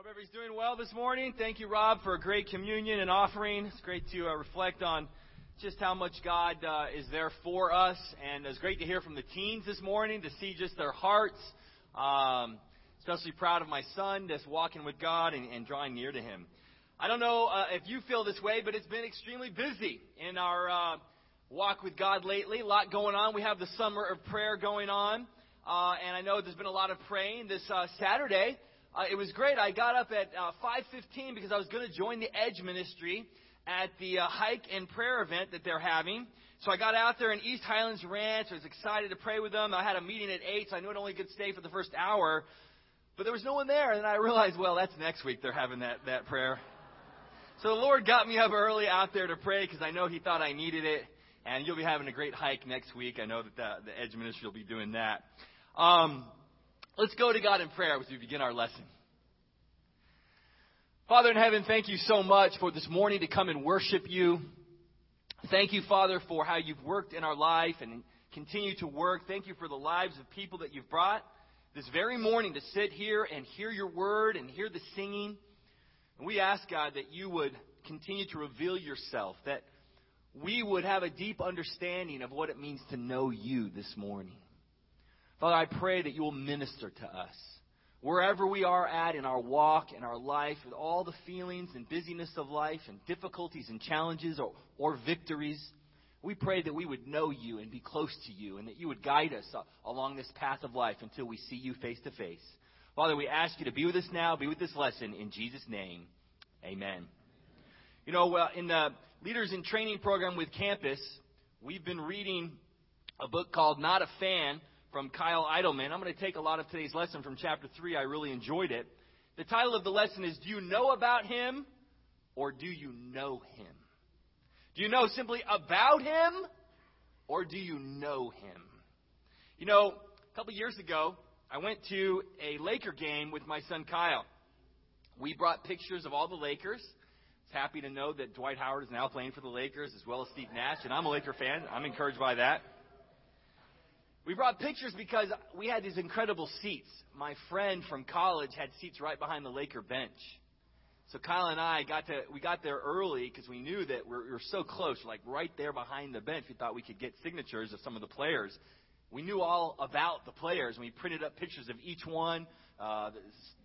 Hope everybody's doing well this morning. Thank you, Rob, for a great communion and offering. It's great to uh, reflect on just how much God uh, is there for us. And it's great to hear from the teens this morning, to see just their hearts. Um, especially proud of my son just walking with God and, and drawing near to Him. I don't know uh, if you feel this way, but it's been extremely busy in our uh, walk with God lately. A lot going on. We have the summer of prayer going on. Uh, and I know there's been a lot of praying this uh, Saturday. Uh, it was great. I got up at uh, 5:15 because I was going to join the Edge Ministry at the uh, hike and prayer event that they're having. So I got out there in East Highlands Ranch. I was excited to pray with them. I had a meeting at eight, so I knew I'd only could stay for the first hour. But there was no one there, and I realized, well, that's next week. They're having that that prayer. So the Lord got me up early out there to pray because I know He thought I needed it. And you'll be having a great hike next week. I know that the, the Edge Ministry will be doing that. Um, Let's go to God in prayer as we begin our lesson. Father in heaven, thank you so much for this morning to come and worship you. Thank you, Father, for how you've worked in our life and continue to work. Thank you for the lives of people that you've brought this very morning to sit here and hear your word and hear the singing. And we ask, God, that you would continue to reveal yourself, that we would have a deep understanding of what it means to know you this morning. Father, I pray that you will minister to us. Wherever we are at in our walk, in our life, with all the feelings and busyness of life and difficulties and challenges or, or victories, we pray that we would know you and be close to you and that you would guide us uh, along this path of life until we see you face to face. Father, we ask you to be with us now, be with this lesson. In Jesus' name, amen. You know, well, in the Leaders in Training program with Campus, we've been reading a book called Not a Fan from Kyle Idleman. I'm going to take a lot of today's lesson from chapter 3. I really enjoyed it. The title of the lesson is Do You Know About Him or Do You Know Him? Do you know simply about Him or do you know Him? You know, a couple years ago, I went to a Laker game with my son Kyle. We brought pictures of all the Lakers. I was happy to know that Dwight Howard is now playing for the Lakers as well as Steve Nash, and I'm a Laker fan. I'm encouraged by that. We brought pictures because we had these incredible seats. My friend from college had seats right behind the Laker bench. So Kyle and I got to we got there early because we knew that we were, so close, like right there behind the bench. We thought we could get signatures of some of the players. We knew all about the players, we printed up pictures of each one. Uh,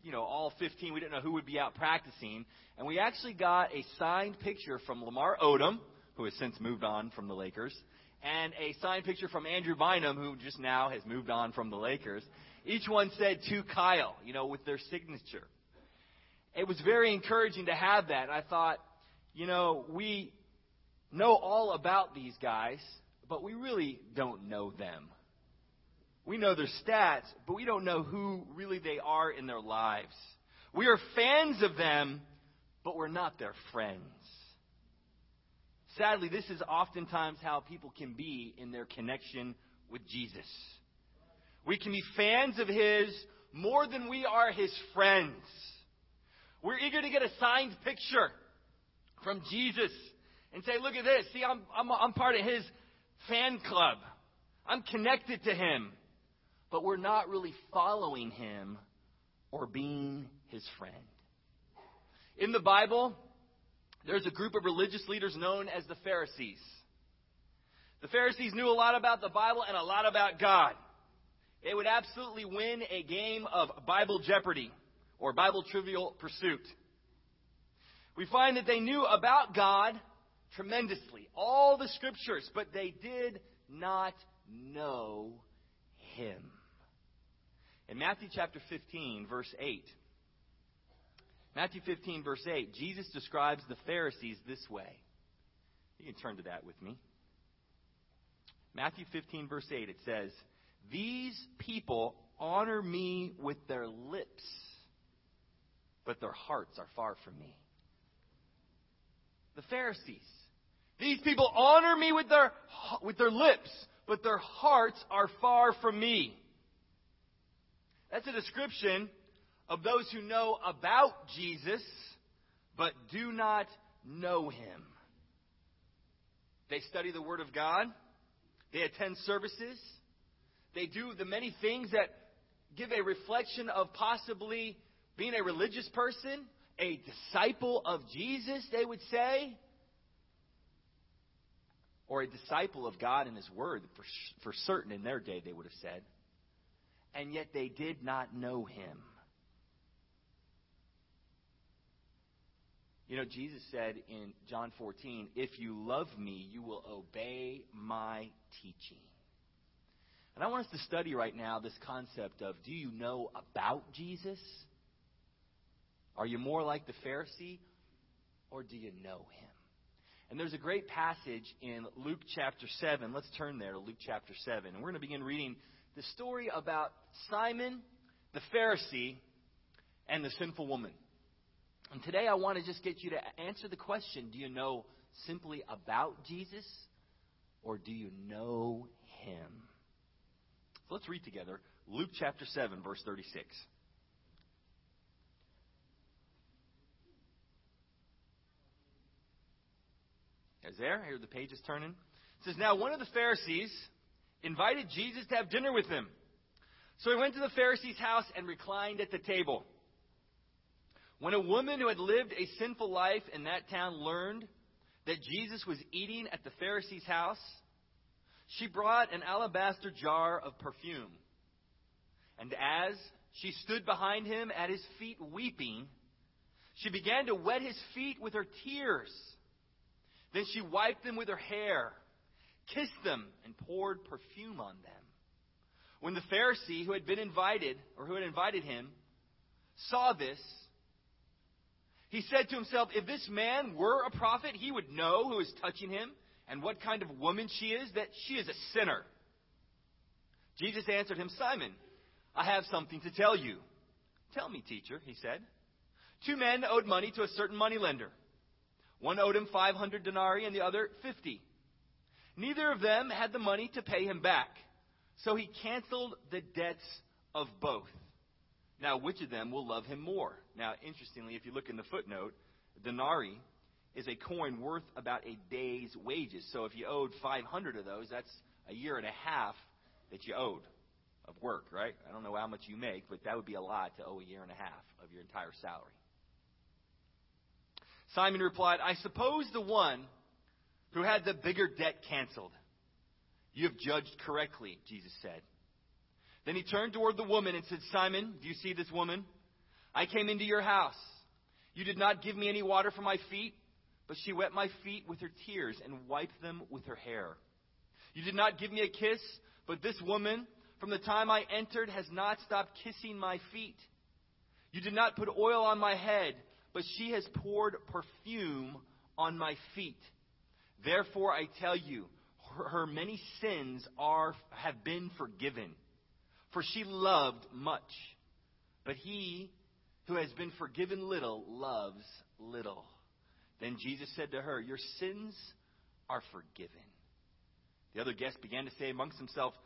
you know, all 15. We didn't know who would be out practicing, and we actually got a signed picture from Lamar Odom, who has since moved on from the Lakers, and a signed picture from Andrew Bynum, who just now has moved on from the Lakers. Each one said to Kyle, you know, with their signature. It was very encouraging to have that. I thought, you know, we know all about these guys, but we really don't know them. We know their stats, but we don't know who really they are in their lives. We are fans of them, but we're not their friends. Sadly, this is oftentimes how people can be in their connection with Jesus. We can be fans of His more than we are His friends. We're eager to get a signed picture from Jesus and say, look at this. See, I'm, I'm, I'm part of His fan club. I'm connected to Him. But we're not really following Him or being His friend. In the Bible, there's a group of religious leaders known as the Pharisees. The Pharisees knew a lot about the Bible and a lot about God. They would absolutely win a game of Bible Jeopardy or Bible Trivial Pursuit. We find that they knew about God tremendously, all the scriptures, but they did not know Him. In Matthew chapter 15, verse 8, Matthew 15, verse 8, Jesus describes the Pharisees this way. You can turn to that with me. Matthew 15, verse 8, it says, These people honor me with their lips, but their hearts are far from me. The Pharisees. These people honor me with their, with their lips, but their hearts are far from me. That's a description of those who know about Jesus but do not know him. They study the Word of God, they attend services, they do the many things that give a reflection of possibly being a religious person, a disciple of Jesus, they would say, or a disciple of God and His Word, for, for certain in their day, they would have said. And yet they did not know Him. You know, Jesus said in John 14, If you love me, you will obey my teaching. And I want us to study right now this concept of do you know about Jesus? Are you more like the Pharisee, or do you know him? And there's a great passage in Luke chapter 7. Let's turn there to Luke chapter 7. And we're going to begin reading the story about Simon, the Pharisee, and the sinful woman. And today I want to just get you to answer the question do you know simply about Jesus or do you know him? So let's read together Luke chapter 7, verse 36. Is there? Here the page is turning. It says, Now one of the Pharisees invited Jesus to have dinner with him. So he went to the Pharisee's house and reclined at the table. When a woman who had lived a sinful life in that town learned that Jesus was eating at the Pharisee's house, she brought an alabaster jar of perfume. And as she stood behind him at his feet weeping, she began to wet his feet with her tears. Then she wiped them with her hair, kissed them, and poured perfume on them. When the Pharisee who had been invited, or who had invited him, saw this, he said to himself, If this man were a prophet, he would know who is touching him and what kind of woman she is, that she is a sinner. Jesus answered him, Simon, I have something to tell you. Tell me, teacher, he said. Two men owed money to a certain moneylender. One owed him 500 denarii and the other 50. Neither of them had the money to pay him back, so he canceled the debts of both. Now, which of them will love him more? Now, interestingly, if you look in the footnote, denarii is a coin worth about a day's wages. So if you owed 500 of those, that's a year and a half that you owed of work, right? I don't know how much you make, but that would be a lot to owe a year and a half of your entire salary. Simon replied, I suppose the one who had the bigger debt canceled. You have judged correctly, Jesus said. Then he turned toward the woman and said, Simon, do you see this woman? I came into your house. You did not give me any water for my feet but she wet my feet with her tears and wiped them with her hair. You did not give me a kiss, but this woman, from the time I entered, has not stopped kissing my feet. You did not put oil on my head, but she has poured perfume on my feet. Therefore, I tell you, her, her many sins are, have been forgiven, for she loved much. But he who has been forgiven little loves little. Then Jesus said to her, Your sins are forgiven. The other guests began to say amongst themselves,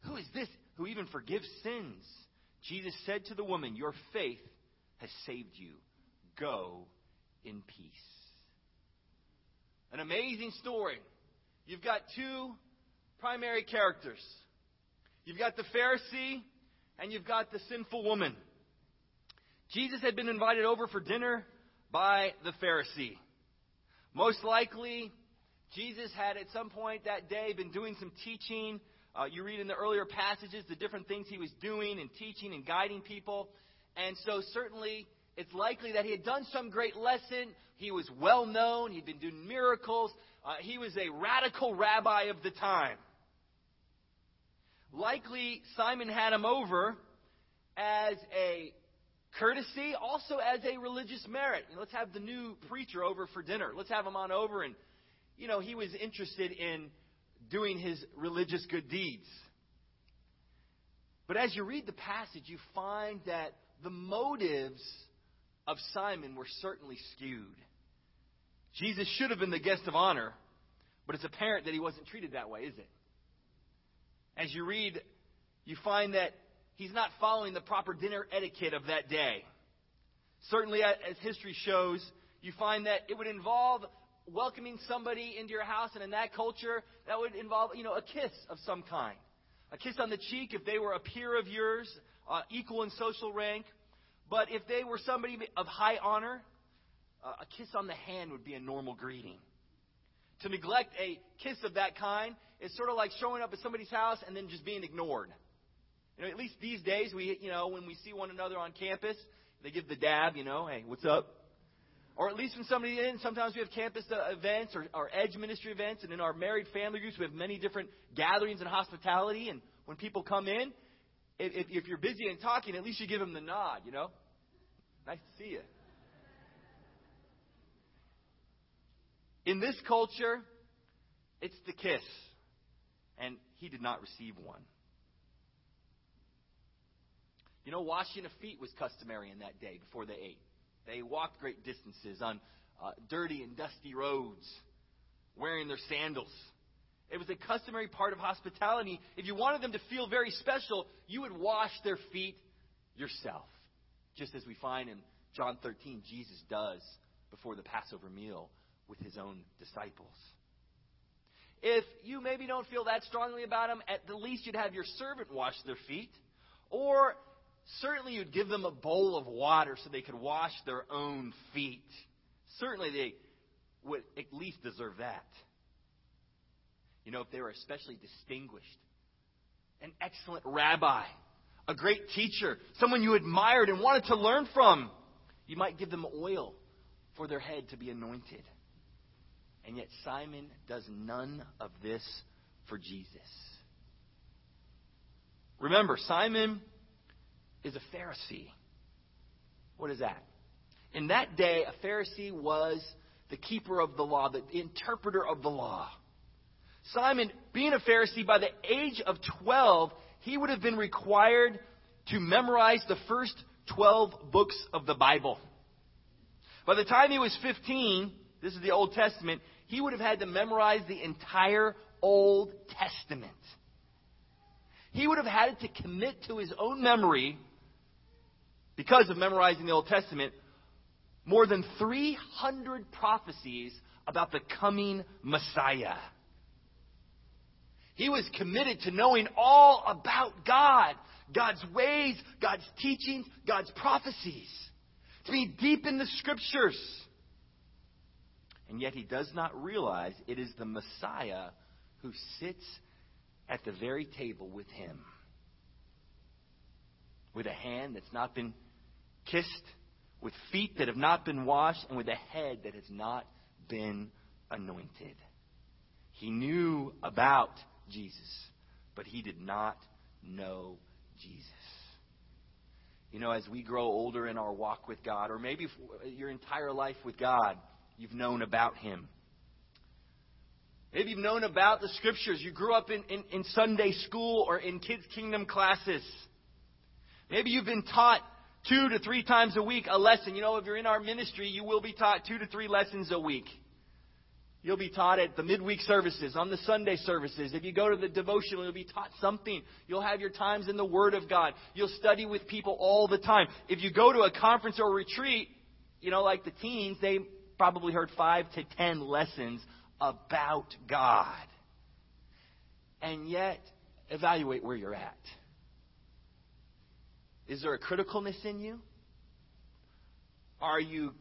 Who is this who even forgives sins? Jesus said to the woman, Your faith has saved you. Go in peace. An amazing story. You've got two primary characters. You've got the Pharisee and you've got the sinful woman. Jesus had been invited over for dinner by the Pharisee. Most likely, Jesus had at some point that day been doing some teaching. Uh, you read in the earlier passages the different things he was doing and teaching and guiding people. And so, certainly, it's likely that he had done some great lesson. He was well known, he'd been doing miracles. Uh, he was a radical rabbi of the time. Likely, Simon had him over as a courtesy, also as a religious merit. You know, let's have the new preacher over for dinner. Let's have him on over. And, you know, he was interested in doing his religious good deeds. But as you read the passage, you find that the motives of Simon were certainly skewed. Jesus should have been the guest of honor, but it's apparent that he wasn't treated that way, is it? As you read, you find that he's not following the proper dinner etiquette of that day. Certainly, as history shows, you find that it would involve welcoming somebody into your house, and in that culture, that would involve, you know, a kiss of some kind. A kiss on the cheek if they were a peer of yours, uh, equal in social rank. But if they were somebody of high honor, uh, a kiss on the hand would be a normal greeting. To neglect a kiss of that kind is sort of like showing up at somebody's house and then just being ignored. You know, at least these days, we, you know, when we see one another on campus, they give the dab, you know, hey, what's up? Or at least when somebody in, sometimes we have campus uh, events or, or edge ministry events, and in our married family groups, we have many different gatherings and hospitality. And when people come in, if, if you're busy and talking, at least you give them the nod, you know? Nice to see you. In this culture, it's the kiss. And he did not receive one. You know, washing of feet was customary in that day before they ate. They walked great distances on uh, dirty and dusty roads, wearing their sandals. It was a customary part of hospitality. If you wanted them to feel very special, you would wash their feet yourself. Just as we find in John 13, Jesus does before the Passover meal with his own disciples. If you maybe don't feel that strongly about them, at the least you'd have your servant wash their feet. Or certainly you'd give them a bowl of water so they could wash their own feet. Certainly they would at least deserve that. You know, if they were especially distinguished, an excellent rabbi, a great teacher, someone you admired and wanted to learn from, you might give them oil for their head to be anointed. And yet Simon does none of this for Jesus. Remember, Simon is a Pharisee. What is that? In that day, a Pharisee was the keeper of the law, the interpreter of the law. Simon, being a Pharisee, by the age of 12, he would have been required to memorize the first 12 books of the Bible. By the time he was 15, this is the Old Testament, he would have had to memorize the entire Old Testament. He would have had to commit to his own memory, because of memorizing the Old Testament, more than 300 prophecies about the coming Messiah. He was committed to knowing all about God, God's ways, God's teachings, God's prophecies, to be deep in the scriptures. And yet he does not realize it is the Messiah who sits at the very table with him. With a hand that's not been kissed, with feet that have not been washed, and with a head that has not been anointed. He knew about Jesus, but he did not know Jesus. You know, as we grow older in our walk with God, or maybe your entire life with God, you've known about him. Maybe you've known about the scriptures. You grew up in, in, in, Sunday school or in kids' kingdom classes. Maybe you've been taught two to three times a week a lesson. You know, if you're in our ministry, you will be taught two to three lessons a week. You'll be taught at the midweek services, on the Sunday services. If you go to the devotional, you'll be taught something. You'll have your times in the Word of God. You'll study with people all the time. If you go to a conference or a retreat, you know, like the teens, they probably heard five to ten lessons about God. And yet, evaluate where you're at. Is there a criticalness in you? Are you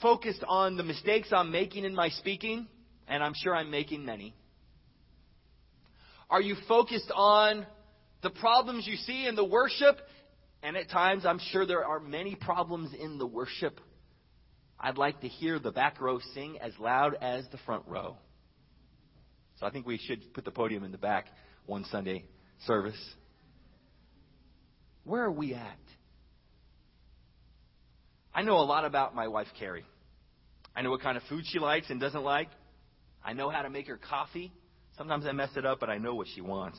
focused on the mistakes I'm making in my speaking, and I'm sure I'm making many? Are you focused on the problems you see in the worship? And at times, I'm sure there are many problems in the worship. I'd like to hear the back row sing as loud as the front row. So I think we should put the podium in the back one Sunday service. Where are we at? I know a lot about my wife, Carrie. I know what kind of food she likes and doesn't like. I know how to make her coffee. Sometimes I mess it up, but I know what she wants.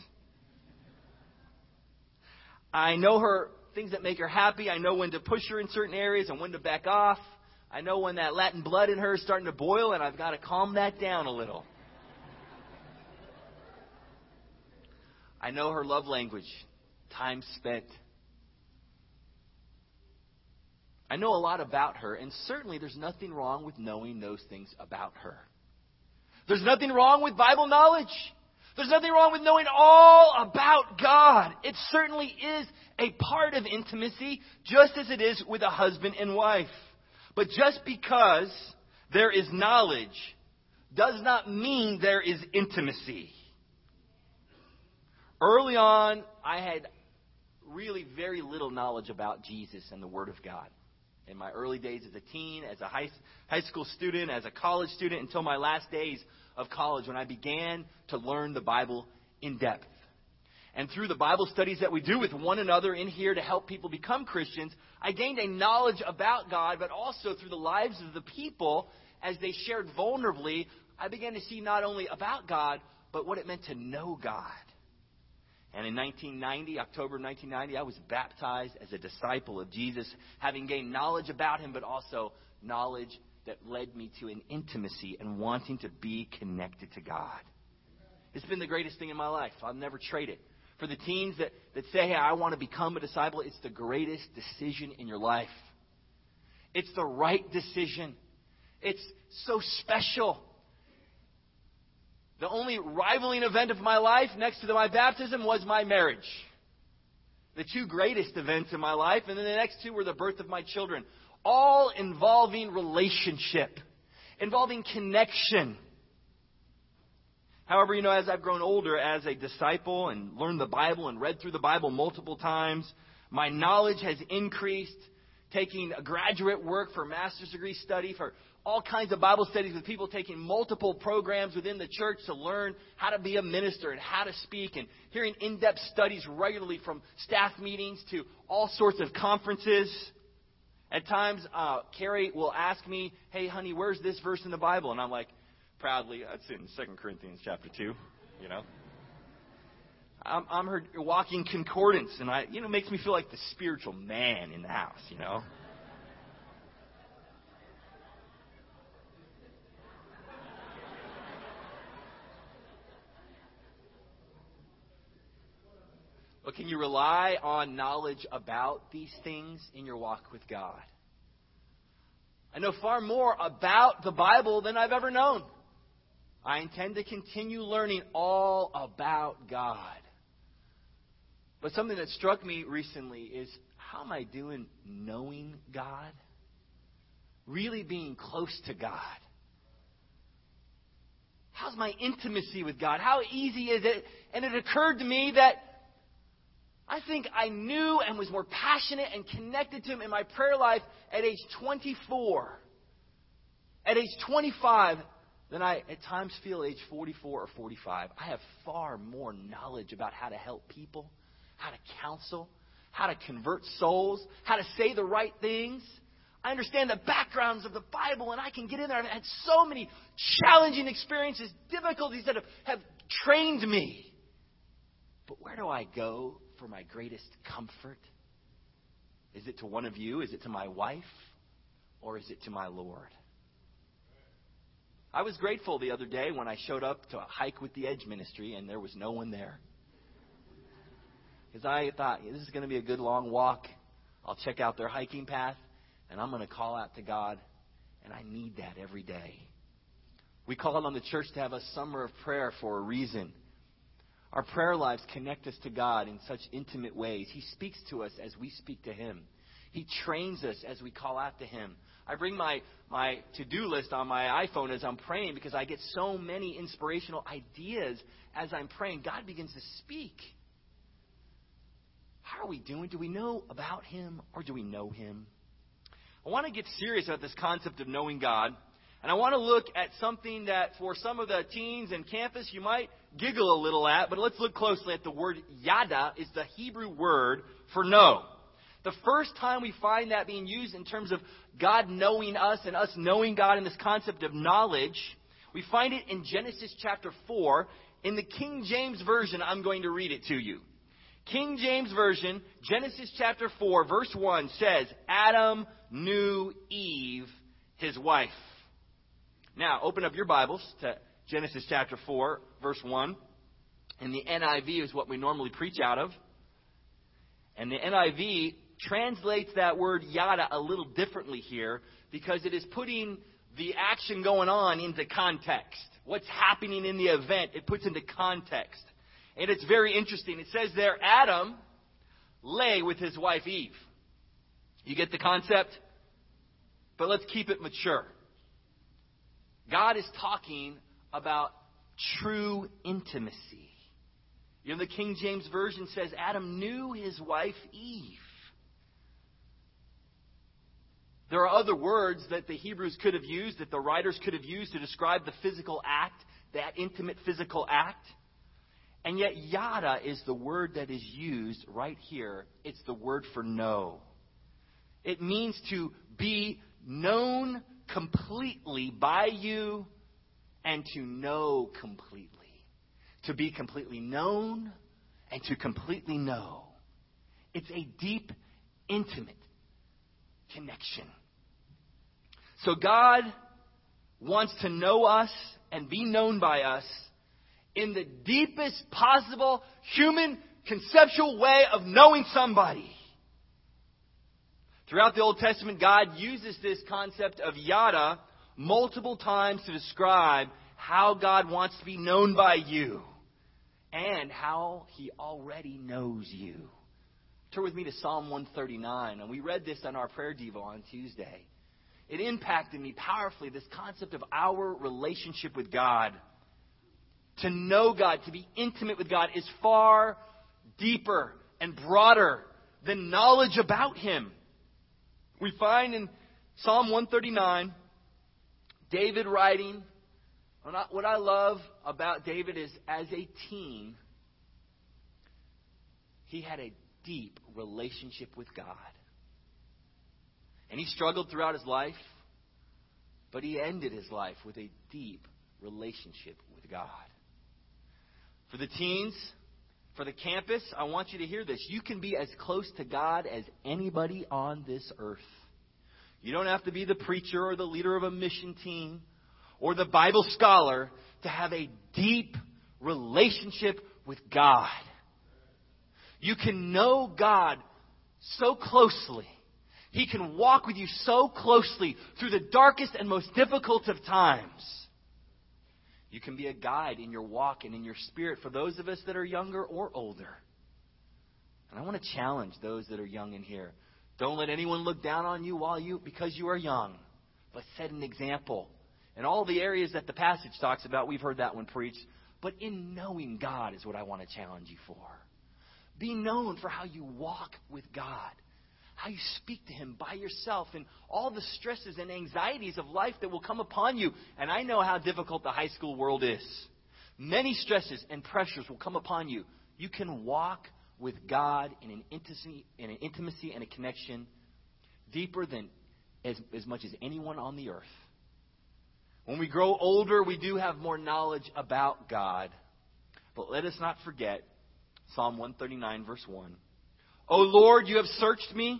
I know her things that make her happy. I know when to push her in certain areas and when to back off. I know when that Latin blood in her is starting to boil, and I've got to calm that down a little. I know her love language, time spent I know a lot about her, and certainly there's nothing wrong with knowing those things about her. There's nothing wrong with Bible knowledge. There's nothing wrong with knowing all about God. It certainly is a part of intimacy, just as it is with a husband and wife. But just because there is knowledge does not mean there is intimacy. Early on, I had really very little knowledge about Jesus and the Word of God. In my early days as a teen, as a high, high school student, as a college student, until my last days of college when I began to learn the Bible in depth. And through the Bible studies that we do with one another in here to help people become Christians, I gained a knowledge about God, but also through the lives of the people as they shared vulnerably, I began to see not only about God, but what it meant to know God. And in 1990, October 1990, I was baptized as a disciple of Jesus, having gained knowledge about him, but also knowledge that led me to an intimacy and wanting to be connected to God. It's been the greatest thing in my life. I'll never trade it. For the teens that, that say, hey, I want to become a disciple, it's the greatest decision in your life. It's the right decision. It's so special. The only rivaling event of my life next to my baptism was my marriage. The two greatest events in my life, and then the next two were the birth of my children all involving relationship, involving connection. However, you know, as I've grown older as a disciple and learned the Bible and read through the Bible multiple times, my knowledge has increased. Taking a graduate work for master's degree study, for all kinds of Bible studies with people taking multiple programs within the church to learn how to be a minister and how to speak, and hearing in depth studies regularly from staff meetings to all sorts of conferences. At times, uh, Carrie will ask me, "Hey, honey, where's this verse in the Bible?" And I'm like, proudly, uh, "That's in 2 Corinthians chapter 2, You know, I'm, I'm her walking concordance, and I, you know, makes me feel like the spiritual man in the house. You know. But can you rely on knowledge about these things in your walk with God? I know far more about the Bible than I've ever known. I intend to continue learning all about God. But something that struck me recently is how am I doing knowing God? Really being close to God? How's my intimacy with God? How easy is it? And it occurred to me that I think I knew and was more passionate and connected to Him in my prayer life at age 24, at age 25, than I at times feel age 44 or 45. I have far more knowledge about how to help people, how to counsel, how to convert souls, how to say the right things. I understand the backgrounds of the Bible, and I can get in there. I've had so many challenging experiences, difficulties that have, have trained me. But where do I go for my greatest comfort? Is it to one of you? Is it to my wife? Or is it to my Lord? I was grateful the other day when I showed up to hike with the Edge Ministry and there was no one there. Because I thought, this is going to be a good long walk. I'll check out their hiking path and I'm going to call out to God. And I need that every day. We called on the church to have a summer of prayer for a reason. Our prayer lives connect us to God in such intimate ways. He speaks to us as we speak to Him. He trains us as we call out to Him. I bring my, my to do list on my iPhone as I'm praying because I get so many inspirational ideas as I'm praying. God begins to speak. How are we doing? Do we know about Him or do we know Him? I want to get serious about this concept of knowing God. And I want to look at something that for some of the teens and campus you might giggle a little at, but let's look closely at the word yada is the Hebrew word for know. The first time we find that being used in terms of God knowing us and us knowing God in this concept of knowledge, we find it in Genesis chapter 4. In the King James Version, I'm going to read it to you. King James Version, Genesis chapter 4, verse 1 says, Adam knew Eve, his wife. Now, open up your Bibles to Genesis chapter 4, verse 1. And the NIV is what we normally preach out of. And the NIV translates that word yada a little differently here because it is putting the action going on into context. What's happening in the event, it puts into context. And it's very interesting. It says there, Adam lay with his wife Eve. You get the concept? But let's keep it mature. God is talking about true intimacy. You know, the King James Version says Adam knew his wife Eve. There are other words that the Hebrews could have used, that the writers could have used to describe the physical act, that intimate physical act. And yet, yada is the word that is used right here. It's the word for know. It means to be known completely by you and to know completely. To be completely known and to completely know. It's a deep, intimate connection. So God wants to know us and be known by us in the deepest possible human conceptual way of knowing somebody. Throughout the Old Testament, God uses this concept of yada multiple times to describe how God wants to be known by you and how He already knows you. Turn with me to Psalm 139, and we read this on our prayer devo on Tuesday it impacted me powerfully this concept of our relationship with God. To know God, to be intimate with God, is far deeper and broader than knowledge about Him. We find in Psalm 139, David writing, what I love about David is as a teen, he had a deep relationship with God. And he struggled throughout his life, but he ended his life with a deep relationship with God. For the teens, for the campus, I want you to hear this. You can be as close to God as anybody on this earth. You don't have to be the preacher or the leader of a mission team or the Bible scholar to have a deep relationship with God. You can know God so closely he can walk with you so closely through the darkest and most difficult of times. You can be a guide in your walk and in your spirit for those of us that are younger or older. And I want to challenge those that are young in here. Don't let anyone look down on you while you because you are young, but set an example. In all the areas that the passage talks about, we've heard that one preached. But in knowing God is what I want to challenge you for. Be known for how you walk with God how you speak to Him by yourself, and all the stresses and anxieties of life that will come upon you. And I know how difficult the high school world is. Many stresses and pressures will come upon you. You can walk with God in an intimacy, in an intimacy and a connection deeper than as, as much as anyone on the earth. When we grow older, we do have more knowledge about God. But let us not forget Psalm 139, verse 1. O Lord, you have searched me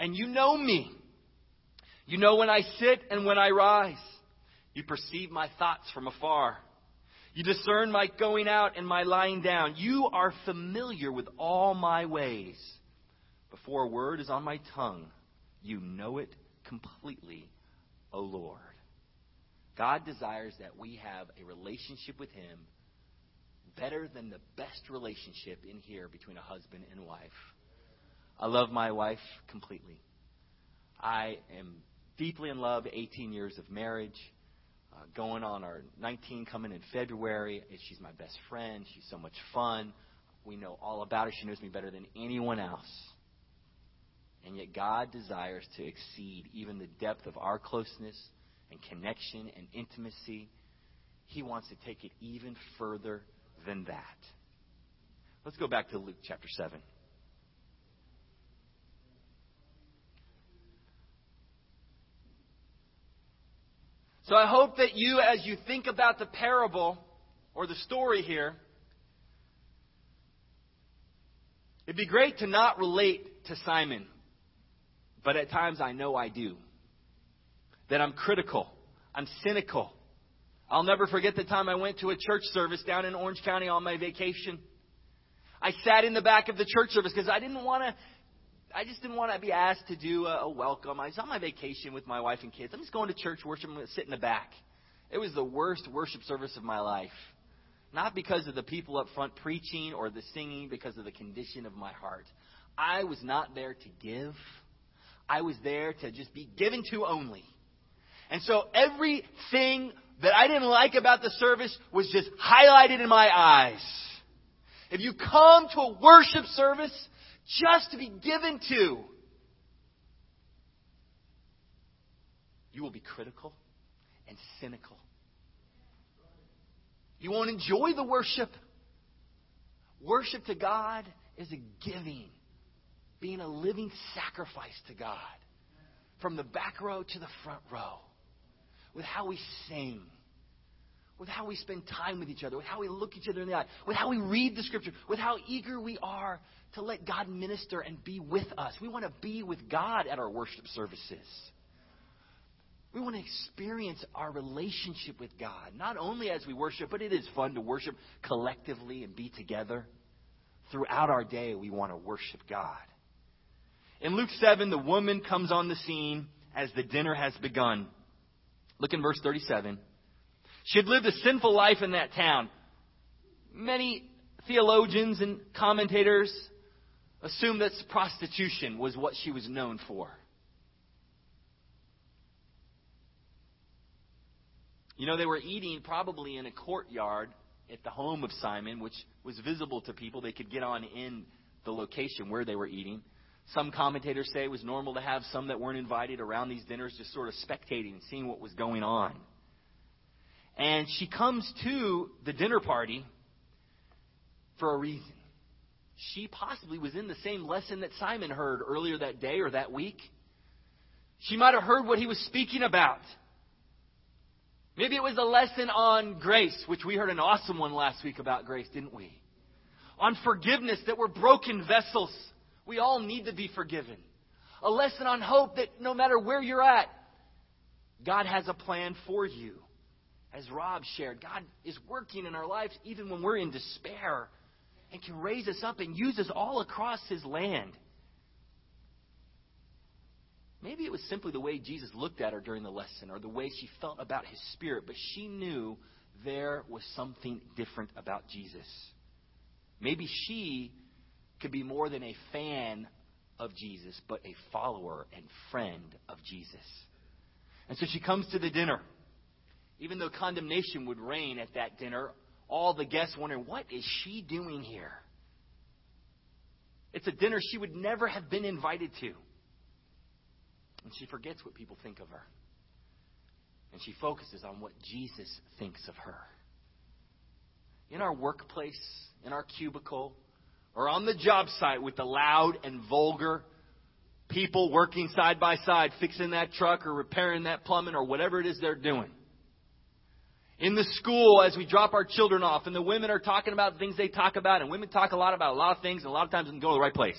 and you know me. You know when I sit and when I rise. You perceive my thoughts from afar. You discern my going out and my lying down. You are familiar with all my ways. Before a word is on my tongue, you know it completely, O Lord. God desires that we have a relationship with Him better than the best relationship in here between a husband and wife. I love my wife completely. I am deeply in love, 18 years of marriage, uh, going on our 19 coming in February. She's my best friend. She's so much fun. We know all about her. She knows me better than anyone else. And yet, God desires to exceed even the depth of our closeness and connection and intimacy. He wants to take it even further than that. Let's go back to Luke chapter 7. So I hope that you, as you think about the parable or the story here, it'd be great to not relate to Simon, but at times I know I do. That I'm critical, I'm cynical. I'll never forget the time I went to a church service down in Orange County on my vacation. I sat in the back of the church service because I didn't want to I just didn't want to be asked to do a, a welcome. I was on my vacation with my wife and kids. I'm just going to church worship. I'm going to sit in the back. It was the worst worship service of my life. Not because of the people up front preaching or the singing, because of the condition of my heart. I was not there to give. I was there to just be given to only. And so everything that I didn't like about the service was just highlighted in my eyes. If you come to a worship service just to be given to, you will be critical and cynical. You won't enjoy the worship. Worship to God is a giving, being a living sacrifice to God. From the back row to the front row, with how we sing, with how we spend time with each other, with how we look each other in the eye, with how we read the scripture, with how eager we are to let God minister and be with us. We want to be with God at our worship services. We want to experience our relationship with God, not only as we worship, but it is fun to worship collectively and be together. Throughout our day, we want to worship God. In Luke 7, the woman comes on the scene as the dinner has begun. Look in verse 37. She had lived a sinful life in that town. Many theologians and commentators assume that prostitution was what she was known for. You know, they were eating probably in a courtyard at the home of Simon, which was visible to people. They could get on in the location where they were eating. Some commentators say it was normal to have some that weren't invited around these dinners just sort of spectating and seeing what was going on. And she comes to the dinner party for a reason. She possibly was in the same lesson that Simon heard earlier that day or that week. She might have heard what he was speaking about. Maybe it was a lesson on grace, which we heard an awesome one last week about grace, didn't we? On forgiveness, that we're broken vessels. We all need to be forgiven. A lesson on hope that no matter where you're at, God has a plan for you. As Rob shared, God is working in our lives even when we're in despair and can raise us up and use us all across His land. Maybe it was simply the way Jesus looked at her during the lesson or the way she felt about his spirit, but she knew there was something different about Jesus. Maybe she could be more than a fan of Jesus, but a follower and friend of Jesus. And so she comes to the dinner. Even though condemnation would reign at that dinner, all the guests wondering, what is she doing here? It's a dinner she would never have been invited to. And she forgets what people think of her. And she focuses on what Jesus thinks of her. In our workplace, in our cubicle, or on the job site with the loud and vulgar people working side by side, fixing that truck or repairing that plumbing or whatever it is they're doing. In the school, as we drop our children off, and the women are talking about things they talk about, and women talk a lot about a lot of things, and a lot of times doesn't go to the right place.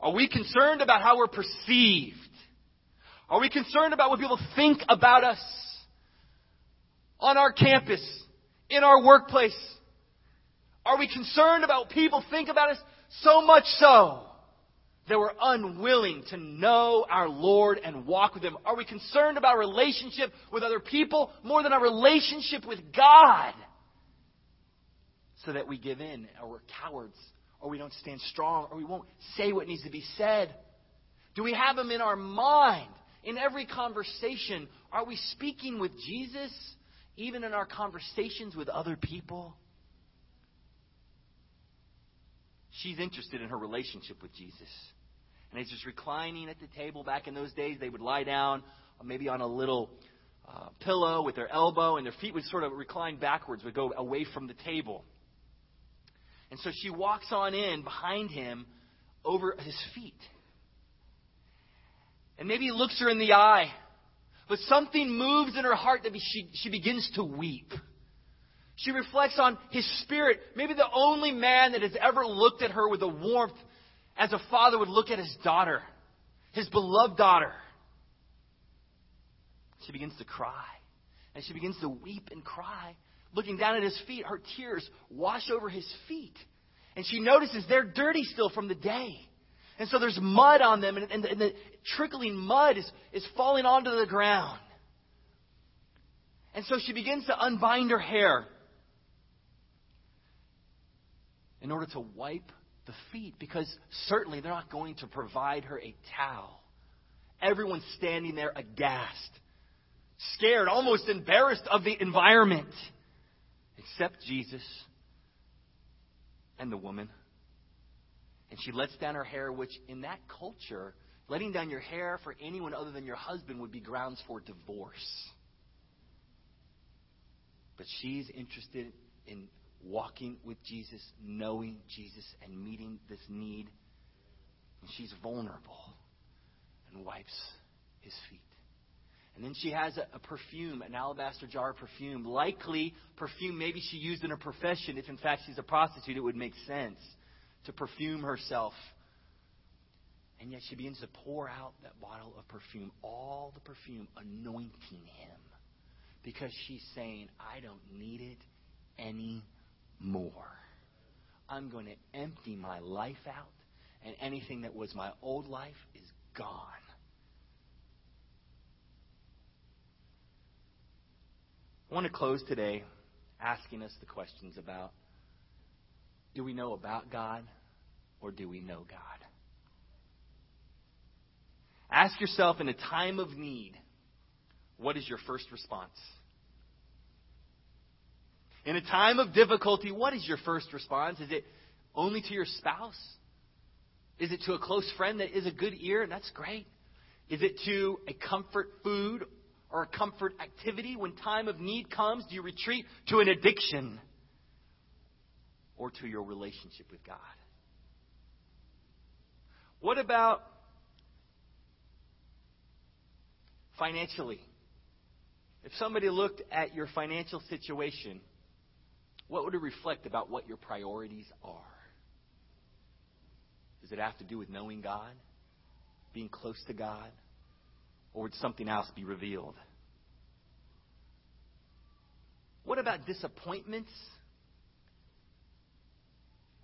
Are we concerned about how we're perceived? Are we concerned about what people think about us on our campus, in our workplace? Are we concerned about what people think about us so much so that we're unwilling to know our Lord and walk with Him? Are we concerned about our relationship with other people more than our relationship with God? So that we give in or we're cowards or we don't stand strong, or we won't say what needs to be said? Do we have Him in our mind? In every conversation, are we speaking with Jesus, even in our conversations with other people? She's interested in her relationship with Jesus. And as she's reclining at the table back in those days, they would lie down, uh, maybe on a little uh, pillow with their elbow, and their feet would sort of recline backwards, would go away from the table. And so she walks on in behind him over his feet. And maybe he looks her in the eye. But something moves in her heart that she, she begins to weep. She reflects on his spirit. Maybe the only man that has ever looked at her with a warmth as a father would look at his daughter, his beloved daughter. She begins to cry. And she begins to weep and cry looking down at his feet, her tears wash over his feet. And she notices they're dirty still from the day. And so there's mud on them, and, and, and the trickling mud is, is falling onto the ground. And so she begins to unbind her hair in order to wipe the feet, because certainly they're not going to provide her a towel. Everyone's standing there aghast, scared, almost embarrassed of the environment, except Jesus and the woman. And she lets down her hair, which in that culture, letting down your hair for anyone other than your husband would be grounds for divorce. But she's interested in walking with Jesus, knowing Jesus, and meeting this need. And she's vulnerable and wipes his feet. And then she has a, a, perfume, an alabaster jar of perfume. Likely perfume maybe she used in her profession. If in fact she's a prostitute, it would make sense to perfume herself. And yet she begins to pour out that bottle of perfume, all the perfume, anointing him. Because she's saying, I don't need it anymore. I'm going to empty my life out, and anything that was my old life is gone. I want to close today asking us the questions about do we know about God or do we know God? Ask yourself in a time of need, what is your first response? In a time of difficulty, what is your first response? Is it only to your spouse? Is it to a close friend that is a good ear? And that's great. Is it to a comfort food or a comfort activity? When time of need comes, do you retreat to an addiction or to your relationship with God? What about financially? If somebody looked at your financial situation, what would it reflect about what your priorities are? Does it have to do with knowing God? Being close to God? Or would something else be revealed? What about disappointments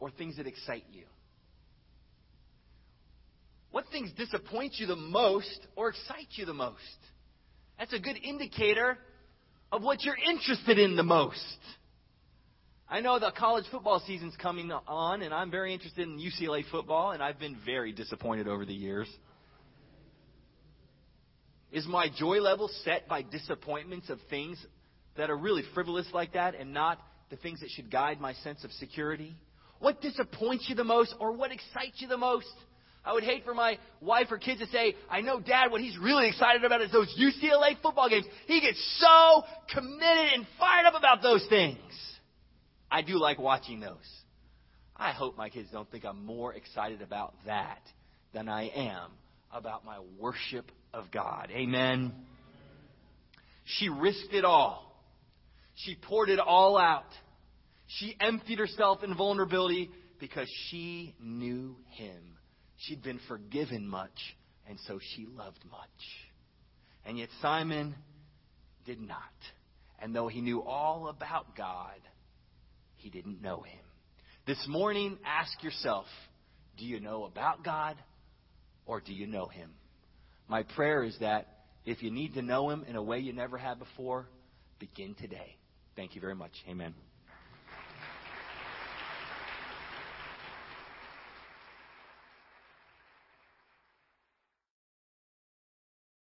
or things that excite you? What things disappoint you the most or excite you the most? That's a good indicator of what you're interested in the most. I know the college football season's coming on, and I'm very interested in UCLA football, and I've been very disappointed over the years. Is my joy level set by disappointments of things that are really frivolous like that and not the things that should guide my sense of security? What disappoints you the most or what excites you the most? I would hate for my wife or kids to say, I know dad, what he's really excited about is those UCLA football games. He gets so committed and fired up about those things. I do like watching those. I hope my kids don't think I'm more excited about that than I am about my worship of God. Amen. She risked it all. She poured it all out. She emptied herself in vulnerability because she knew him. She'd been forgiven much, and so she loved much. And yet Simon did not. And though he knew all about God, he didn't know him. This morning, ask yourself do you know about God or do you know him? My prayer is that if you need to know him in a way you never had before, begin today. Thank you very much. Amen.